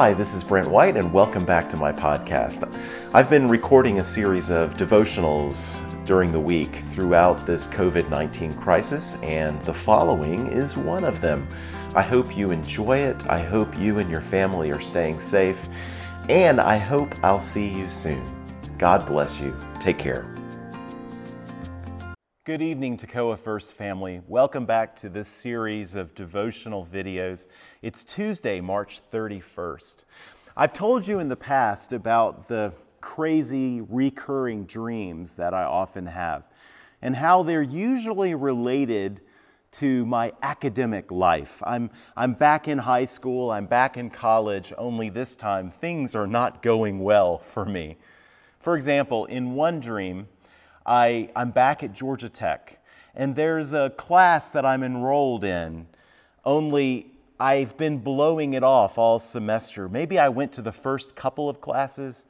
Hi, this is Brent White, and welcome back to my podcast. I've been recording a series of devotionals during the week throughout this COVID 19 crisis, and the following is one of them. I hope you enjoy it. I hope you and your family are staying safe, and I hope I'll see you soon. God bless you. Take care. Good evening, Toccoa First family. Welcome back to this series of devotional videos. It's Tuesday, March 31st. I've told you in the past about the crazy recurring dreams that I often have and how they're usually related to my academic life. I'm, I'm back in high school, I'm back in college, only this time things are not going well for me. For example, in one dream, I, I'm back at Georgia Tech, and there's a class that I'm enrolled in, only I've been blowing it off all semester. Maybe I went to the first couple of classes,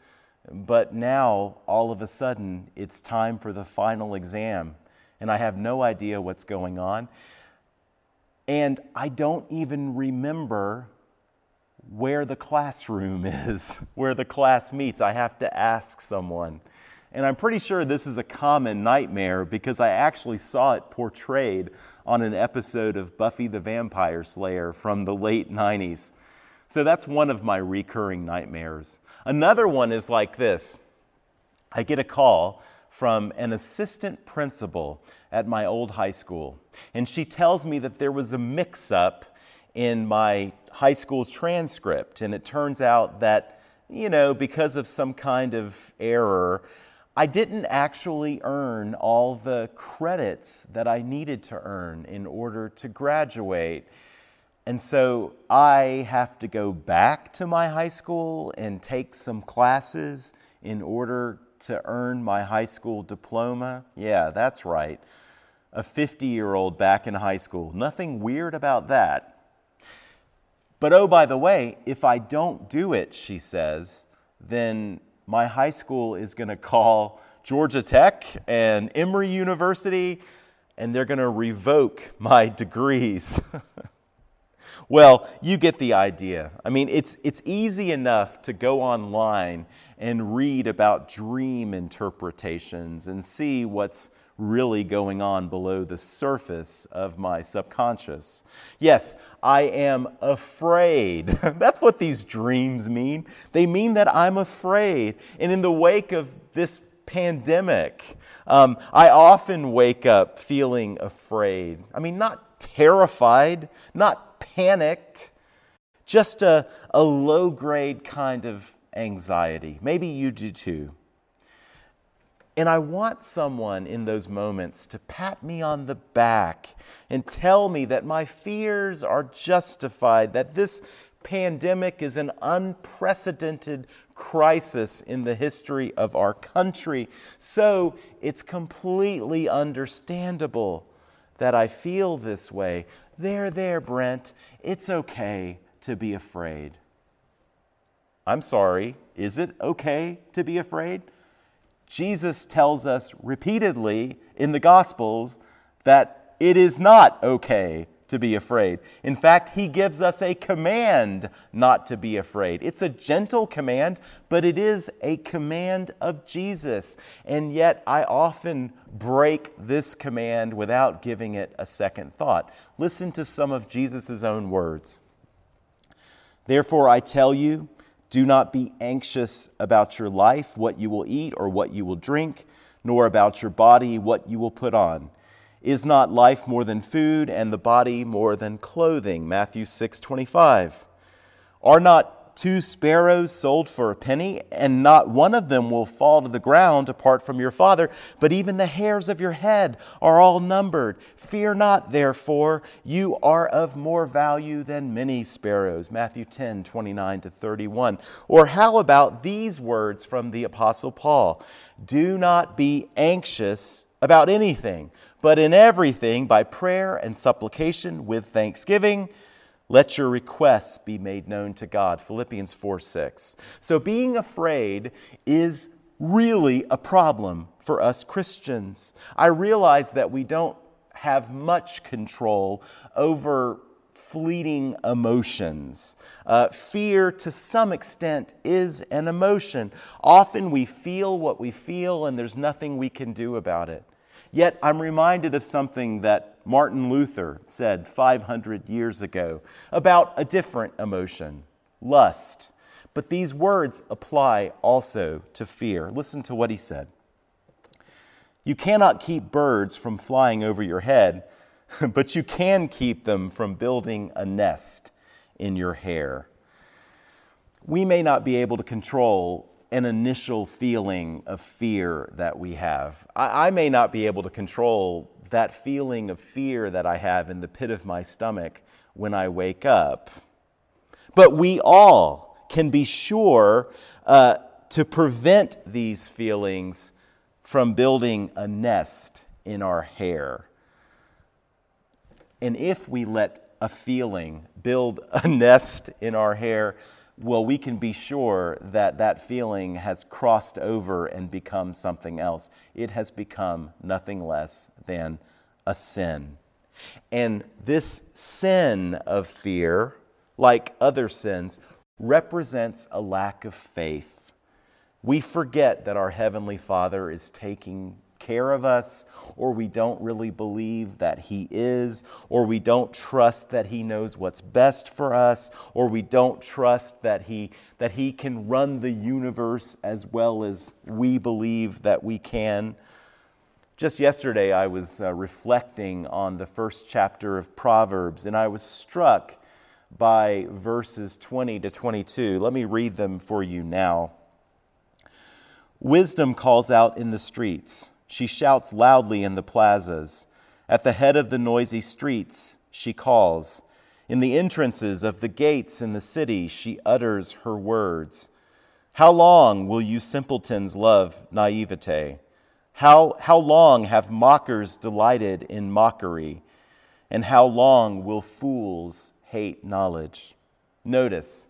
but now all of a sudden it's time for the final exam, and I have no idea what's going on. And I don't even remember where the classroom is, where the class meets. I have to ask someone. And I'm pretty sure this is a common nightmare because I actually saw it portrayed on an episode of Buffy the Vampire Slayer from the late 90s. So that's one of my recurring nightmares. Another one is like this I get a call from an assistant principal at my old high school, and she tells me that there was a mix up in my high school transcript, and it turns out that, you know, because of some kind of error, I didn't actually earn all the credits that I needed to earn in order to graduate. And so I have to go back to my high school and take some classes in order to earn my high school diploma. Yeah, that's right. A 50 year old back in high school. Nothing weird about that. But oh, by the way, if I don't do it, she says, then my high school is going to call Georgia Tech and Emory University, and they're going to revoke my degrees. well, you get the idea. I mean, it's, it's easy enough to go online and read about dream interpretations and see what's really going on below the surface of my subconscious. Yes, I am afraid. That's what these dreams mean. They mean that I'm afraid. And in the wake of this pandemic, um, I often wake up feeling afraid. I mean, not terrified, not panicked, just a, a low grade kind of anxiety. Maybe you do too. And I want someone in those moments to pat me on the back and tell me that my fears are justified, that this pandemic is an unprecedented crisis in the history of our country. So it's completely understandable that I feel this way. There, there, Brent, it's okay to be afraid. I'm sorry, is it okay to be afraid? Jesus tells us repeatedly in the Gospels that it is not okay to be afraid. In fact, he gives us a command not to be afraid. It's a gentle command, but it is a command of Jesus. And yet, I often break this command without giving it a second thought. Listen to some of Jesus' own words. Therefore, I tell you, do not be anxious about your life, what you will eat or what you will drink, nor about your body, what you will put on. Is not life more than food and the body more than clothing? Matthew 6:25. Are not two sparrows sold for a penny, and not one of them will fall to the ground apart from your Father, but even the hairs of your head are all numbered. Fear not, therefore, you are of more value than many sparrows. Matthew 10, 29 to 31. Or how about these words from the Apostle Paul? Do not be anxious about anything, but in everything, by prayer and supplication with thanksgiving, let your requests be made known to God. Philippians 4 6. So being afraid is really a problem for us Christians. I realize that we don't have much control over fleeting emotions. Uh, fear, to some extent, is an emotion. Often we feel what we feel, and there's nothing we can do about it. Yet I'm reminded of something that Martin Luther said 500 years ago about a different emotion lust. But these words apply also to fear. Listen to what he said. You cannot keep birds from flying over your head, but you can keep them from building a nest in your hair. We may not be able to control an initial feeling of fear that we have. I, I, may not be able to control that feeling of fear that I have in the pit of my stomach when I wake up. But we all can be sure uh, to prevent these feelings from building a nest in our hair. And if we let a feeling build a nest in our hair, well, we can be sure that that feeling has crossed over and become something else. It has become nothing less than a sin. And this sin of fear, like other sins, represents a lack of faith. We forget that our Heavenly Father is taking care of us, or we don't really believe that He is, or we don't trust that He knows what's best for us, or we don't trust that He, that he can run the universe as well as we believe that we can. Just yesterday, I was uh, reflecting on the first chapter of Proverbs, and I was struck by verses 20 to 22. Let me read them for you now. Wisdom calls out in the streets she shouts loudly in the plazas. At the head of the noisy streets, she calls. In the entrances of the gates in the city, she utters her words. How long will you simpletons love naivete? How, how long have mockers delighted in mockery? And how long will fools hate knowledge? Notice,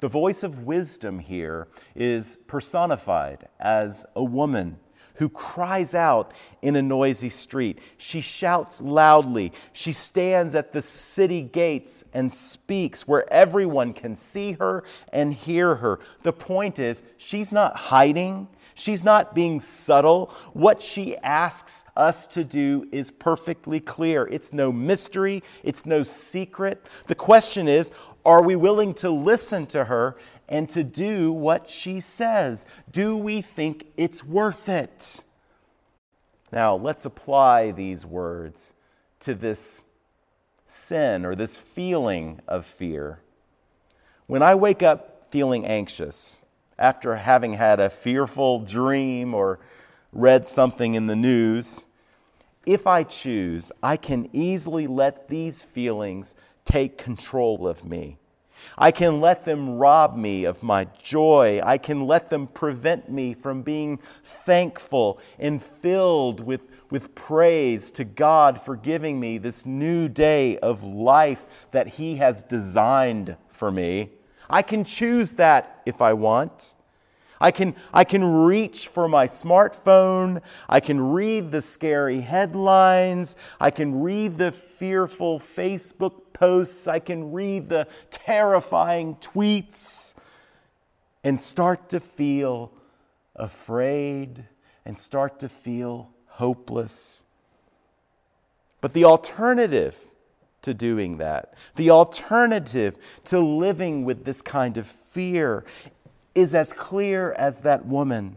the voice of wisdom here is personified as a woman who cries out in a noisy street. She shouts loudly. She stands at the city gates and speaks where everyone can see her and hear her. The point is, she's not hiding. She's not being subtle. What she asks us to do is perfectly clear. It's no mystery, it's no secret. The question is are we willing to listen to her and to do what she says? Do we think it's worth it? Now, let's apply these words to this sin or this feeling of fear. When I wake up feeling anxious after having had a fearful dream or read something in the news, if I choose, I can easily let these feelings take control of me. I can let them rob me of my joy. I can let them prevent me from being thankful and filled with, with praise to God for giving me this new day of life that He has designed for me. I can choose that if I want. I can, I can reach for my smartphone. I can read the scary headlines. I can read the fearful Facebook posts. I can read the terrifying tweets and start to feel afraid and start to feel hopeless. But the alternative to doing that, the alternative to living with this kind of fear, is as clear as that woman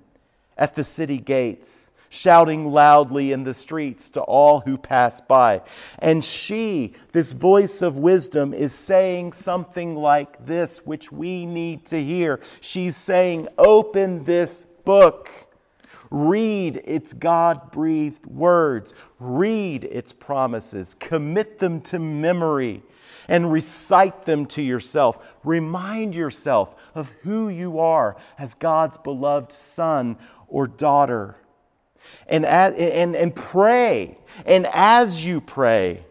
at the city gates shouting loudly in the streets to all who pass by. And she, this voice of wisdom, is saying something like this, which we need to hear. She's saying, Open this book. Read its God breathed words. Read its promises. Commit them to memory and recite them to yourself. Remind yourself of who you are as God's beloved son or daughter. And, and, and pray. And as you pray,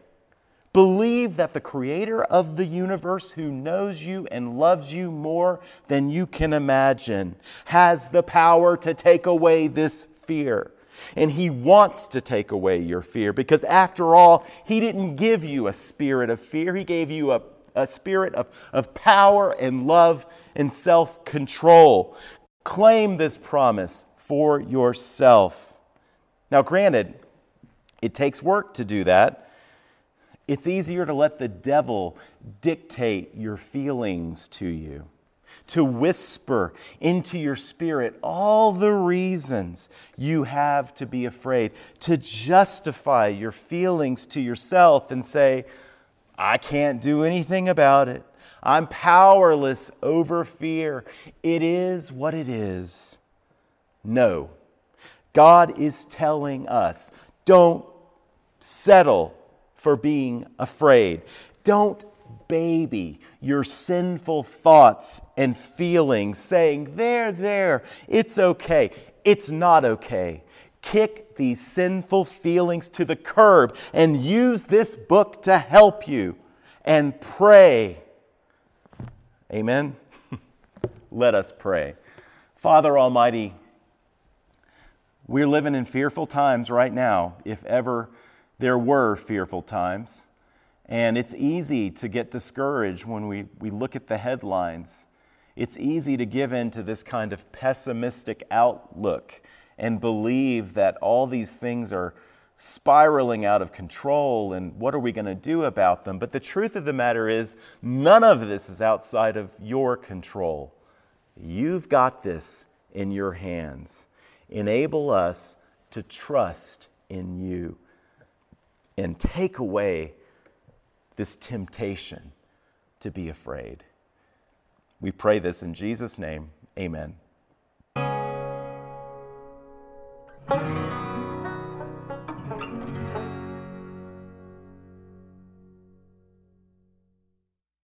believe that the creator of the universe, who knows you and loves you more than you can imagine, has the power to take away this fear And He wants to take away your fear because, after all, He didn't give you a spirit of fear. He gave you a, a spirit of, of power and love and self control. Claim this promise for yourself. Now, granted, it takes work to do that. It's easier to let the devil dictate your feelings to you to whisper into your spirit all the reasons you have to be afraid, to justify your feelings to yourself and say, I can't do anything about it. I'm powerless over fear. It is what it is. No. God is telling us don't settle for being afraid. Don't baby your sinful thoughts and feelings, saying, There, there, it's okay. It's not okay. Kick these sinful feelings to the curb and use this book to help you and pray. Amen. Let us pray. Father Almighty, we're living in fearful times right now, if ever there were fearful times. And it's easy to get discouraged when we, we look at the headlines. It's easy to give in to this kind of pessimistic outlook and believe that all these things are spiraling out of control and what are we going to do about them? But the truth of the matter is, none of this is outside of your control. You've got this in your hands. Enable us to trust in you and take away this temptation to be afraid. We pray this in Jesus' name. Amen.